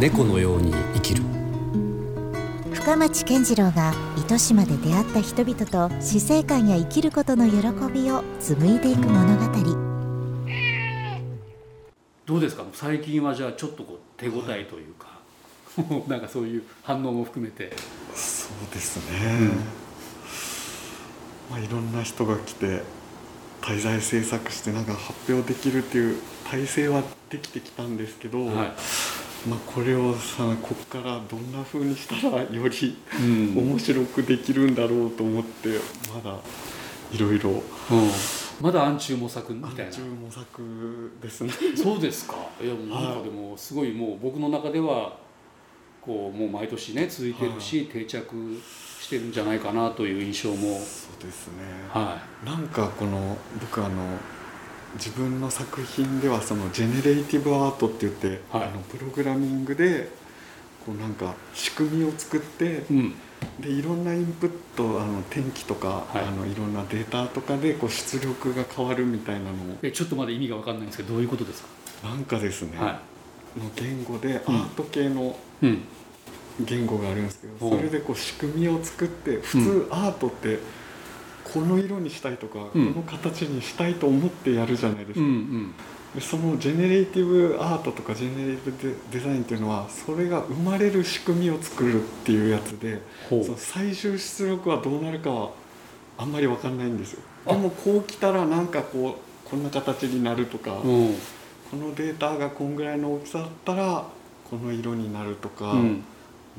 猫のように生きる。深町健次郎が糸島で出会った人々と死生観や生きることの喜びを紡いでいく物語。どうですか？最近はじゃあちょっとこう手応えというか、なんかそういう反応も含めて。そうですね、まあ、いろんな人が来て滞在制作してなんか発表できるっていう体制はできてきたんですけど、はい。まあ、これをさここからどんな風にしたらよりうん。面白くできるんだろうと思ってまだいろいろうん。まだ暗中模索みたいな。暗中模索ですね。そうですか。いやもうなんかでもすごいもう僕の中ではこうもう毎年ね続いてるし定着してるんじゃないかなという印象も。そうですね。はなんかこの僕あの自分の作品ではそのジェネレイティブアートって言って、はい。あのプログラミングでこうなんか仕組みを作っていうん。でいろんなインプットあの天気とか、はい。い、あのいろんなデータとかでこう出力が変わるみたいなのを。えちょっとまだ意味が分かんないんですけどどういうことですか？なんかですね、はの言語でアうん。ート系のいうん言語があるんですけど、う。んそれでこう仕組みを作って普通アートってこの色にしたいとか、うん。この形にしたいと思ってやるじゃないですか、うんうん。でそのジェネレーティブアートとかジェネレーティブデデザインっていうのはそれが生まれる仕組みを作るっていうやつでその最終出力はどうなるかはあんまり分かんないんですよ。あ。でもこう来たらなんかこうこんな形になるとか、うん。このデータがこんぐらいの大きさだったらこの色になるとか、うん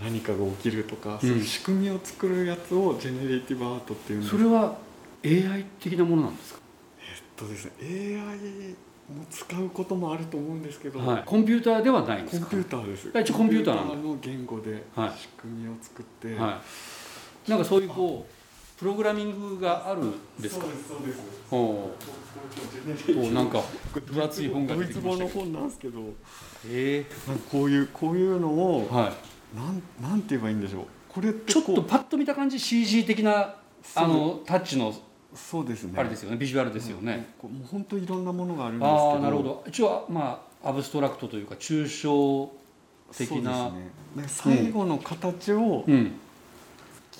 何かが起きるとか、うん。そういう仕組みを作るやつをジェネレーティブアートっていうそれは AI 的なものなんですか？えっとですね AI も使うこともあると思うんですけど、はい。コンピューターではないんですか？コンピューターです。あ一応コンピューターの言語ではい。仕組みを作って、はい。なんかそういうこうプログラミングがあるんですか？そうですそうです。ほう。こうなんか分厚い本がド出イツ語のてきましたけど。本なんですけど。え。なんかこういうこういうのを、えはいなんなんて言えばいいんでしょう。これってちょっことうパッと見た感じ CG 的なあのタッチのそうですね。あれですよねビジュアルですよね、こうもう本当いろんなものがあるんですけど。ああなるほど。一応まあアブストラクトというか抽象的な。ね。で最後の形を、うん。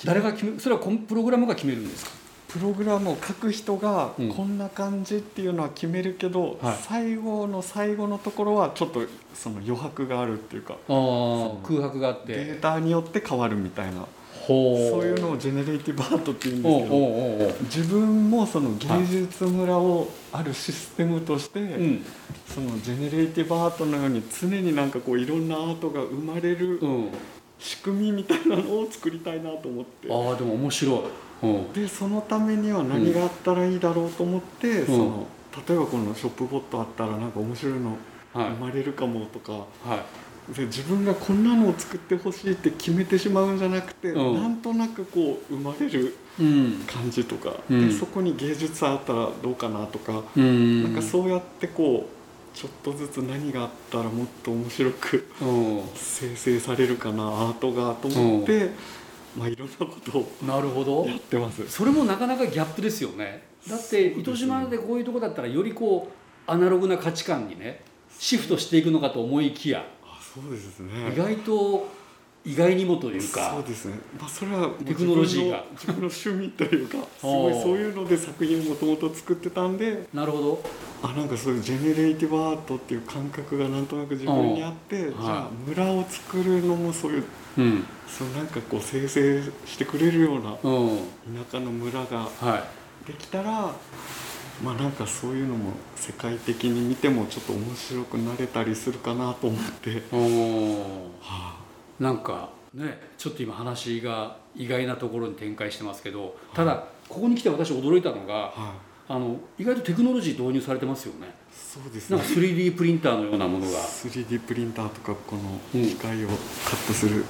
誰が決めそれはコンプログラムが決めるんですか？プログラムを書く人がうん。こんな感じっていうのは決めるけど、はい。最後の最後のところはちょっとその余白があるっていうか空白があって。データによって変わるみたいな。ほそういうのをジェネレーティブアートっていうんですけど自分もその芸術村をあるシステムとして、うん。そのジェネレーティブアートのように常になんかこういろんなアートが生まれるうん。仕組みみたいなのを作りたいなと思って。ああでも面白い。うんでそのためには何があったらいいだろうと思って、その例えばこのショップボットあったらなんか面白いのはい。生まれるかもとか、はい。で自分がこんなのを作ってほしいって決めてしまうんじゃなくて、うん。なんとなくこう生まれるうん。感じとか、うん。でそこに芸術あったらどうかなとか、うん。なんかそうやってこうちょっとずつ何があったらもっと面白くうん。生成されるかなアートがと思って、まあいろんなことをなるほど。やってます。それもなかなかギャップですよね。だって糸島でこういうとこだったらよりこうアナログな価値観にねシフトしていくのかと思いきや。あそうですね。意外と意外にもというかそうですね、まあ、それはテクノロジーが。自分の自分の趣味というかすごいそういうので作品をもともと作ってたんで。なるほど。あなんかそういうジェネレーティブアートっていう感覚がなんとなく自分にあってじんゃあ村を作るのもそういううん。そうなんかこう生成してくれるようなうん。田舎の村がはできたらまあなんかそういうのも世界的に見てもちょっと面白くなれたりするかなと思って、はなんかねちょっと今話が意外なところに展開してますけどただここに来て私驚いたのがあはい、あの意外とテクノロジー導入されてますよね。そうですね。なんか 3D プリンターのようなものが。3D プリンターとかこのうん。機械をカットする、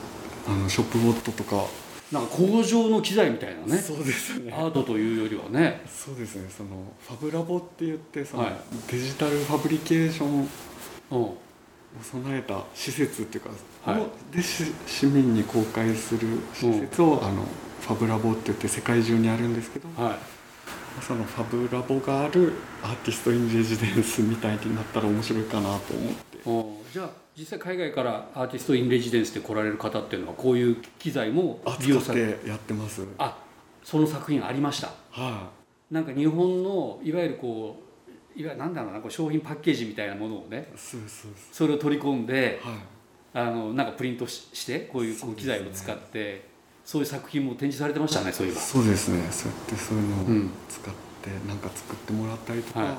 あのショップボットとか、なんか工場の機材みたいなね。そうですね。アートというよりはね。そうですね。そのファブラボって言ってその、はい。デジタルファブリケーション備えた施設っていうか、はい。をでし市民に公開する施設を、あのファブラボって言って世界中にあるんですけど、はい。そのファブラボがあるアーティスト・イン・レジデンスみたいになったら面白いかなと思って。おじゃあ実際海外からアーティスト・イン・レジデンスで来られる方っていうのはこういう機材も利使っ用されて。やってます。あその作品ありました。はなんか日本のいわゆるこういわゆるなんだろうなこう商品パッケージみたいなものをねいそうそう。それを取り込んではい。あのなんかプリントししてこういうこう機材を使ってそういう作品も展示されてましたねそういえば。そうですね。そうやってそういうのをうん。使ってなんか作ってもらったりとか、はい。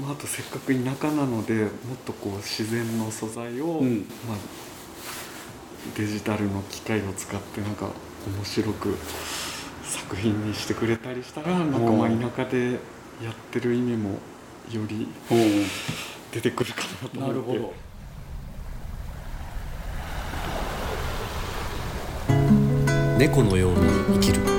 まあ、あとせっかく田舎なのでもっとこう自然の素材を、うん。まあ、デジタルの機械を使ってなんか面白く作品にしてくれたりしたらなんかまあ田舎でやってる意味もより出てくるかなと思って。なるほど。猫のように生きる